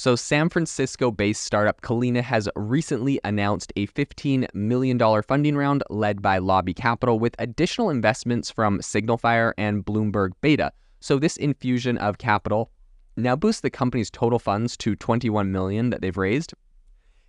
So, San Francisco based startup Kolena has recently announced a $15 million funding round led by Lobby Capital with additional investments from SignalFire and Bloomberg Beta. So, this infusion of capital now boosts the company's total funds to 21 million that they've raised.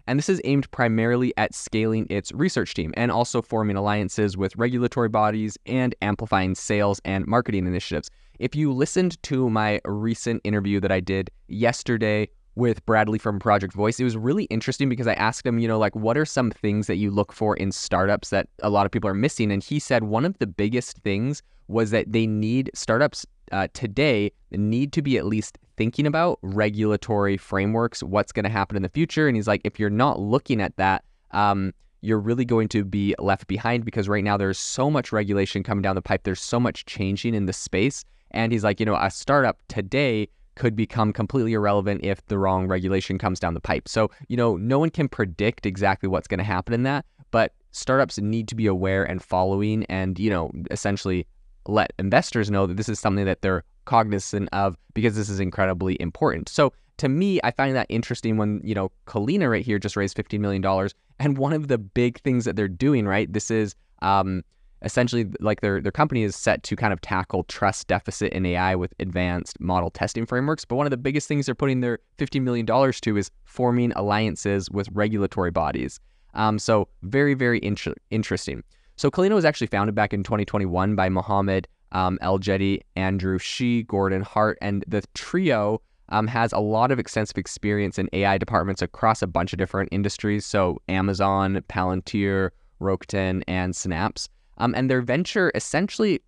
And this is aimed primarily at scaling its research team and also forming alliances with regulatory bodies and amplifying sales and marketing initiatives. If you listened to my recent interview that I did yesterday with Bradley from Project Voice, it was really interesting because I asked him, you know, like, what are some things that you look for in startups that a lot of people are missing? And he said one of the biggest things was that they need startups uh, today need to be at least thinking about regulatory frameworks, what's going to happen in the future. And he's like, if you're not looking at that, um, you're really going to be left behind because right now there's so much regulation coming down the pipe. There's so much changing in the space. And he's like, you know, a startup today could become completely irrelevant if the wrong regulation comes down the pipe. So, you know, no one can predict exactly what's going to happen in that, but startups need to be aware and following and, you know, essentially let investors know that this is something that they're cognizant of because this is incredibly important. So to me, I find that interesting when, you know, Kolena right here just raised $15 million. And one of the big things that they're doing, right, this is um, essentially like their, their company is set to kind of tackle trust deficit in AI with advanced model testing frameworks. But one of the biggest things they're putting their $15 million to is forming alliances with regulatory bodies. Um, so very, very inter- interesting. So Kolena was actually founded back in 2021 by Mohammed um, Elgendy, Andrew Shi, Gordon Hart, and the trio um, has a lot of extensive experience in AI departments across a bunch of different industries. So Amazon, Palantir, Rakuten, and Synapse. Um, and their venture essentially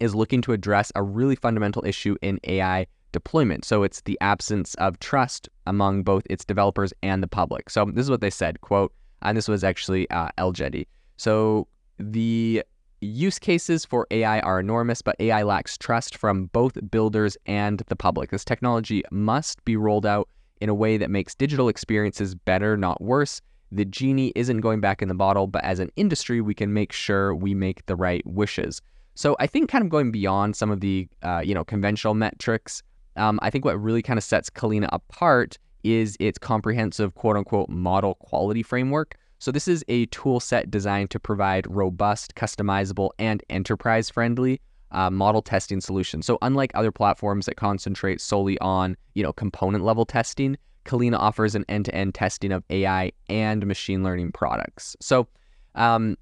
is looking to address a really fundamental issue in AI deployment. So it's the absence of trust among both its developers and the public. So this is what they said, quote, and this was actually uh, Elgendy. So the use cases for AI are enormous, but AI lacks trust from both builders and the public. This technology must be rolled out in a way that makes digital experiences better, not worse. The genie isn't going back in the bottle, but as an industry, we can make sure we make the right wishes. So I think kind of going beyond some of the uh, you know conventional metrics, um, I think what really kind of sets Kolena apart is its comprehensive quote unquote model quality framework. So this is a tool set designed to provide robust, customizable, and enterprise-friendly uh, model testing solutions. So unlike other platforms that concentrate solely on, you know, component level testing, Kolena offers an end-to-end testing of AI and machine learning products. So um,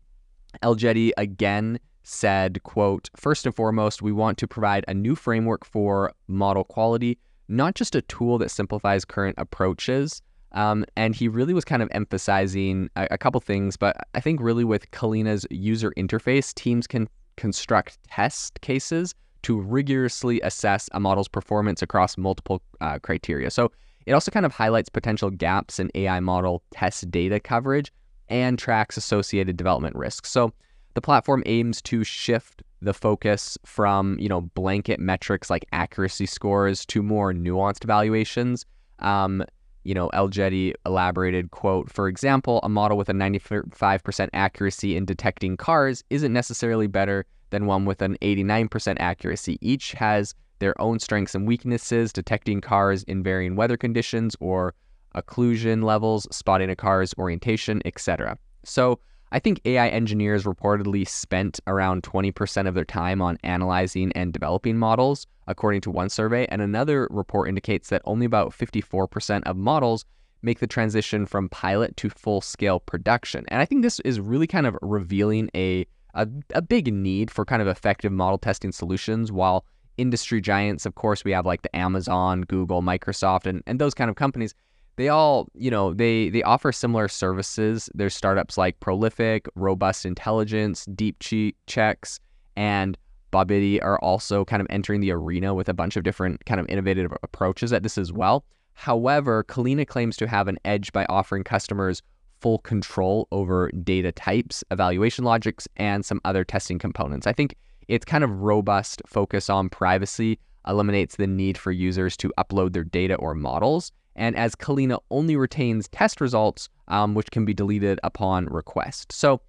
Elgendy again said, quote, first and foremost, we want to provide a new framework for model quality, not just a tool that simplifies current approaches, um, and he really was kind of emphasizing a, a, couple things, but I think really with Kolena's user interface, teams can construct test cases to rigorously assess a model's performance across multiple uh, criteria. So it also kind of highlights potential gaps in AI model test data coverage and tracks associated development risks. So the platform aims to shift the focus from you know blanket metrics like accuracy scores to more nuanced evaluations. Um, you know, Elgendy elaborated, quote, for example, a model with a 95% accuracy in detecting cars isn't necessarily better than one with an 89% accuracy. Each has their own strengths and weaknesses, detecting cars in varying weather conditions or occlusion levels, spotting a car's orientation, etc. So I think AI engineers reportedly spent around 20% of their time on analyzing and developing models, according to one survey. And another report indicates that only about 54% of models make the transition from pilot to full scale production. And I think this is really kind of revealing a, a, a big need for kind of effective model testing solutions while industry giants, of course, we have like the Amazon, Google, Microsoft, and, and those kind of companies they all, you know, they they offer similar services. There's startups like Prolific, Robust Intelligence, Deep che- Checks, and Bobity are also kind of entering the arena with a bunch of different kind of innovative approaches at this as well. However, Kolena claims to have an edge by offering customers full control over data types, evaluation logics, and some other testing components. I think its kind of robust focus on privacy eliminates the need for users to upload their data or models and as Kolena only retains test results, um, which can be deleted upon request. So,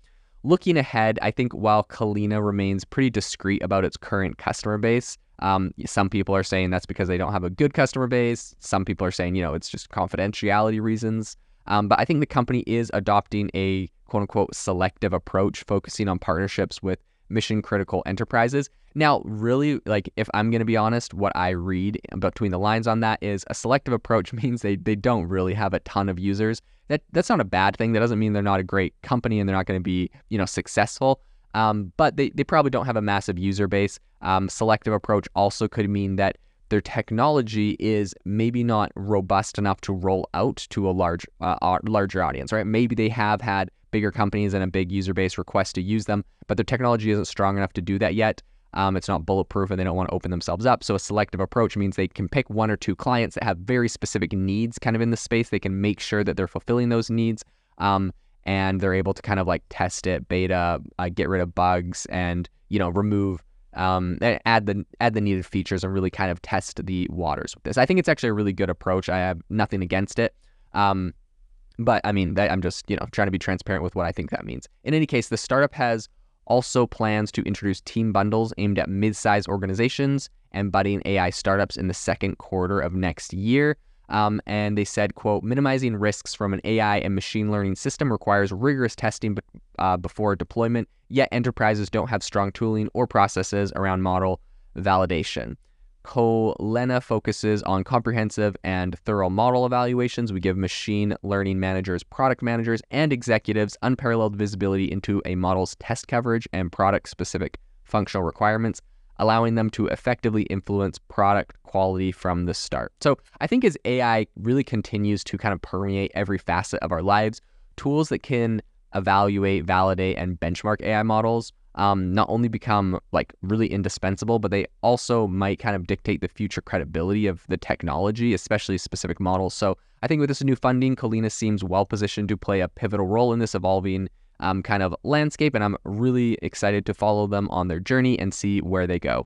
looking ahead, I think while Kolena remains pretty discreet about its current customer base, Um, some people are saying that's because they don't have a good customer base. Some people are saying, you know, it's just confidentiality reasons. Um, but I think the company is adopting a quote unquote selective approach, focusing on partnerships with mission critical enterprises. Now, really, like if I'm going to be honest, what I read between the lines on that is a selective approach means they, they don't really have a ton of users. That that's not a bad thing. That doesn't mean they're not a great company and they're not going to be you know successful. Um, but they, they probably don't have a massive user base. Um, selective approach also could mean that their technology is maybe not robust enough to roll out to a large uh, larger audience, right? Maybe they have had bigger companies and a big user base request to use them, but their technology isn't strong enough to do that yet. Um, it's not bulletproof and they don't want to open themselves up. So a selective approach means they can pick one or two clients that have very specific needs kind of in the space. They can make sure that they're fulfilling those needs. Um, and they're able to kind of like test it, beta, uh, get rid of bugs, and you know remove, um, add the add the needed features, and really kind of test the waters with this. I think it's actually a really good approach. I have nothing against it. Um, but I mean, I'm just you know trying to be transparent with what I think that means. In any case, the startup has also plans to introduce team bundles aimed at mid-sized organizations and budding AI startups in the second quarter of next year. Um, and they said, quote, minimizing risks from an AI and machine learning system requires rigorous testing uh, before deployment, yet enterprises don't have strong tooling or processes around model validation. Kolena focuses on comprehensive and thorough model evaluations. We give machine learning managers, product managers, and executives unparalleled visibility into a model's test coverage and product specific functional requirements allowing them to effectively influence product quality from the start. So I think as AI really continues to kind of permeate every facet of our lives, tools that can evaluate, validate, and benchmark AI models um, not only become like really indispensable, but they also might kind of dictate the future credibility of the technology, especially specific models. So I think with this new funding, Kolena seems well positioned to play a pivotal role in this evolving um, kind of landscape, and I'm really excited to follow them on their journey and see where they go.